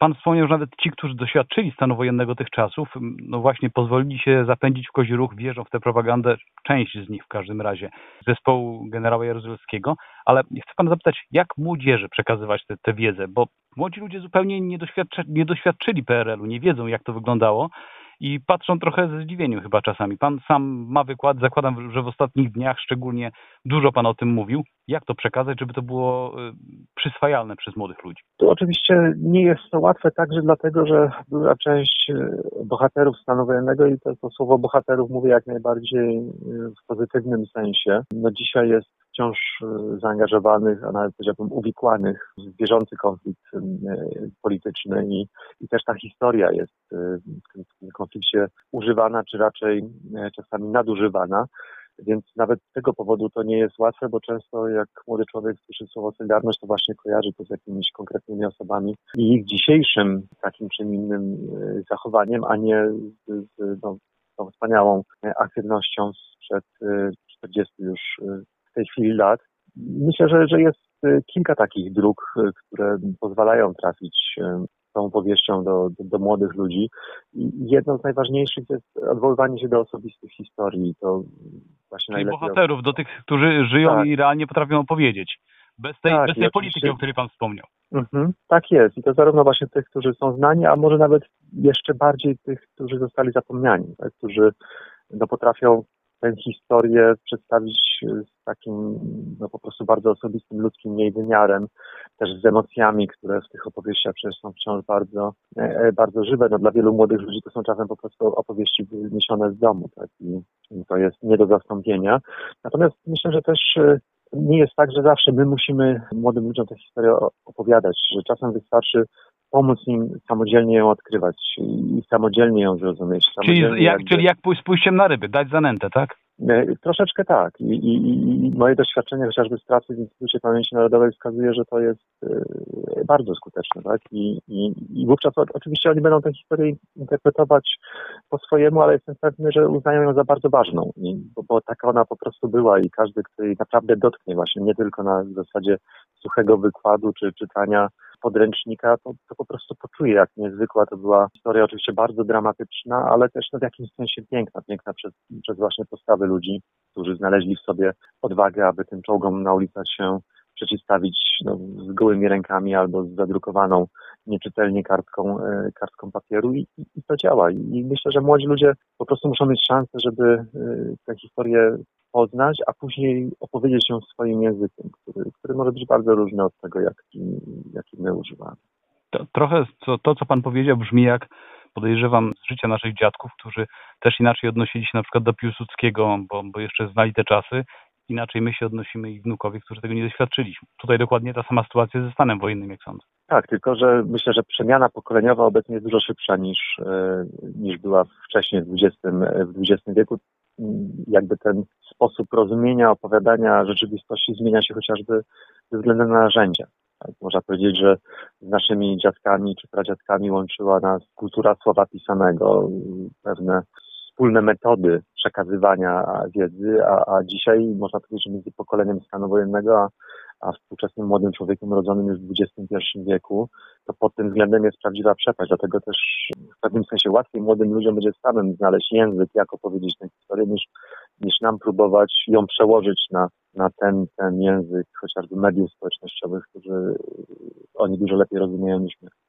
pan wspomniał, że nawet ci, którzy doświadczyli stanu wojennego tych czasów, no właśnie pozwolili się zapędzić w kozi ruch, wierzą w tę propagandę, część z nich w każdym razie, zespołu generała Jaruzelskiego, ale chcę pana zapytać, jak młodzieży przekazywać tę wiedzę, bo młodzi ludzie zupełnie nie, doświadczy, nie doświadczyli PRL-u, nie wiedzą jak to wyglądało i patrzą trochę ze zdziwieniem chyba czasami. Pan sam ma wykład, zakładam, że w ostatnich dniach szczególnie dużo Pan o tym mówił. Jak to przekazać, żeby to było y, przyswajalne przez młodych ludzi? To oczywiście nie jest to łatwe także dlatego, że duża część y, bohaterów stanu wojennego i to, to słowo bohaterów mówię jak najbardziej y, w pozytywnym sensie. No dzisiaj jest wciąż zaangażowanych, a nawet powiedziałbym uwikłanych w bieżący konflikt polityczny i, i też ta historia jest w tym konflikcie używana, czy raczej czasami nadużywana. Więc nawet z tego powodu to nie jest łatwe, bo często jak młody człowiek słyszy słowo Solidarność, to właśnie kojarzy to z jakimiś konkretnymi osobami i ich dzisiejszym takim czy innym e, zachowaniem, a nie z, z no, tą wspaniałą e, aktywnością sprzed 40 e, już w tej chwili lat. Myślę, że, że jest kilka takich dróg, które pozwalają trafić tą opowieścią do, do, do, młodych ludzi. I jedną z najważniejszych jest odwoływanie się do osobistych historii. To właśnie Czyli bohaterów, do tych, którzy żyją tak. i realnie potrafią opowiedzieć. Bez tej, tak, bez tej polityki, o której Pan wspomniał. Mhm, tak jest. I to zarówno właśnie tych, którzy są znani, a może nawet jeszcze bardziej tych, którzy zostali zapomniani, tak? którzy no, potrafią tę historię przedstawić z takim no, po prostu bardzo osobistym, ludzkim jej wymiarem, też z emocjami, które w tych opowieściach przecież są wciąż bardzo, e, bardzo żywe. No, dla wielu młodych ludzi to są czasem po prostu opowieści wyniesione z domu tak? I, to jest nie do zastąpienia. Natomiast myślę, że też e, nie jest tak, że zawsze my musimy młodym ludziom tę historię opowiadać, że czasem wystarczy pomóc im samodzielnie ją odkrywać i samodzielnie ją zrozumieć. Czyli jak, jakby... czyli jak pójść z pójściem na ryby, dać zanętę, tak? E, troszeczkę tak. I, i, I, moje doświadczenie chociażby z pracy w Instytucie Pamięci Narodowej wskazuje, że to jest y, bardzo skuteczne. Tak? I, i, I wówczas oczywiście oni będą tę historię interpretować po swojemu, ale jestem pewny, że uznają ją za bardzo ważną, I, bo, bo taka ona po prostu była i każdy, kto jej naprawdę dotknie właśnie, nie tylko na zasadzie suchego wykładu czy czytania podręcznika, to, to po prostu poczuje, jak niezwykła to była historia, oczywiście bardzo dramatyczna, ale też no, w jakimś sensie piękna, piękna przez, przez właśnie postawy ludzi, którzy znaleźli w sobie odwagę, aby tym czołgom na ulicach się przeciwstawić no, z gołymi rękami albo z zadrukowaną nieczytelnie kartką, e, kartką papieru i, i, to działa. I myślę, że młodzi ludzie po prostu muszą mieć szansę, żeby e, tę historię poznać, a później opowiedzieć ją swoim językiem, który, który może być bardzo różny od tego, jaki, jaki my używamy. To, trochę to, to, co Pan powiedział, brzmi jak podejrzewam z życia naszych dziadków, którzy też inaczej odnosili się na przykład do Piłsudskiego, bo, bo jeszcze znali te czasy, inaczej my się odnosimy ich wnukowie, którzy tego nie doświadczyliśmy. Tutaj dokładnie ta sama sytuacja ze stanem wojennym, jak sądzę. Tak, tylko że myślę, że przemiana pokoleniowa obecnie jest dużo szybsza niż, e, niż była wcześniej w XX, w XX wieku. Jakby ten sposób rozumienia, opowiadania rzeczywistości zmienia się chociażby ze względu na narzędzia. Tak, można powiedzieć, że z naszymi dziadkami czy pradziadkami łączyła nas kultura słowa pisanego, pewne wspólne metody przekazywania wiedzy, a, a dzisiaj można powiedzieć, że między pokoleniem stanu wojennego a, a współczesnym młodym człowiekiem rodzonym już w XXI wieku, to pod tym względem jest prawdziwa przepaść. Dlatego też w pewnym sensie łatwiej młodym ludziom będzie samym znaleźć język, jak opowiedzieć tę historię, niż, niż nam próbować ją przełożyć na, na ten, ten język chociażby mediów społecznościowych, którzy oni dużo lepiej rozumieją niż my.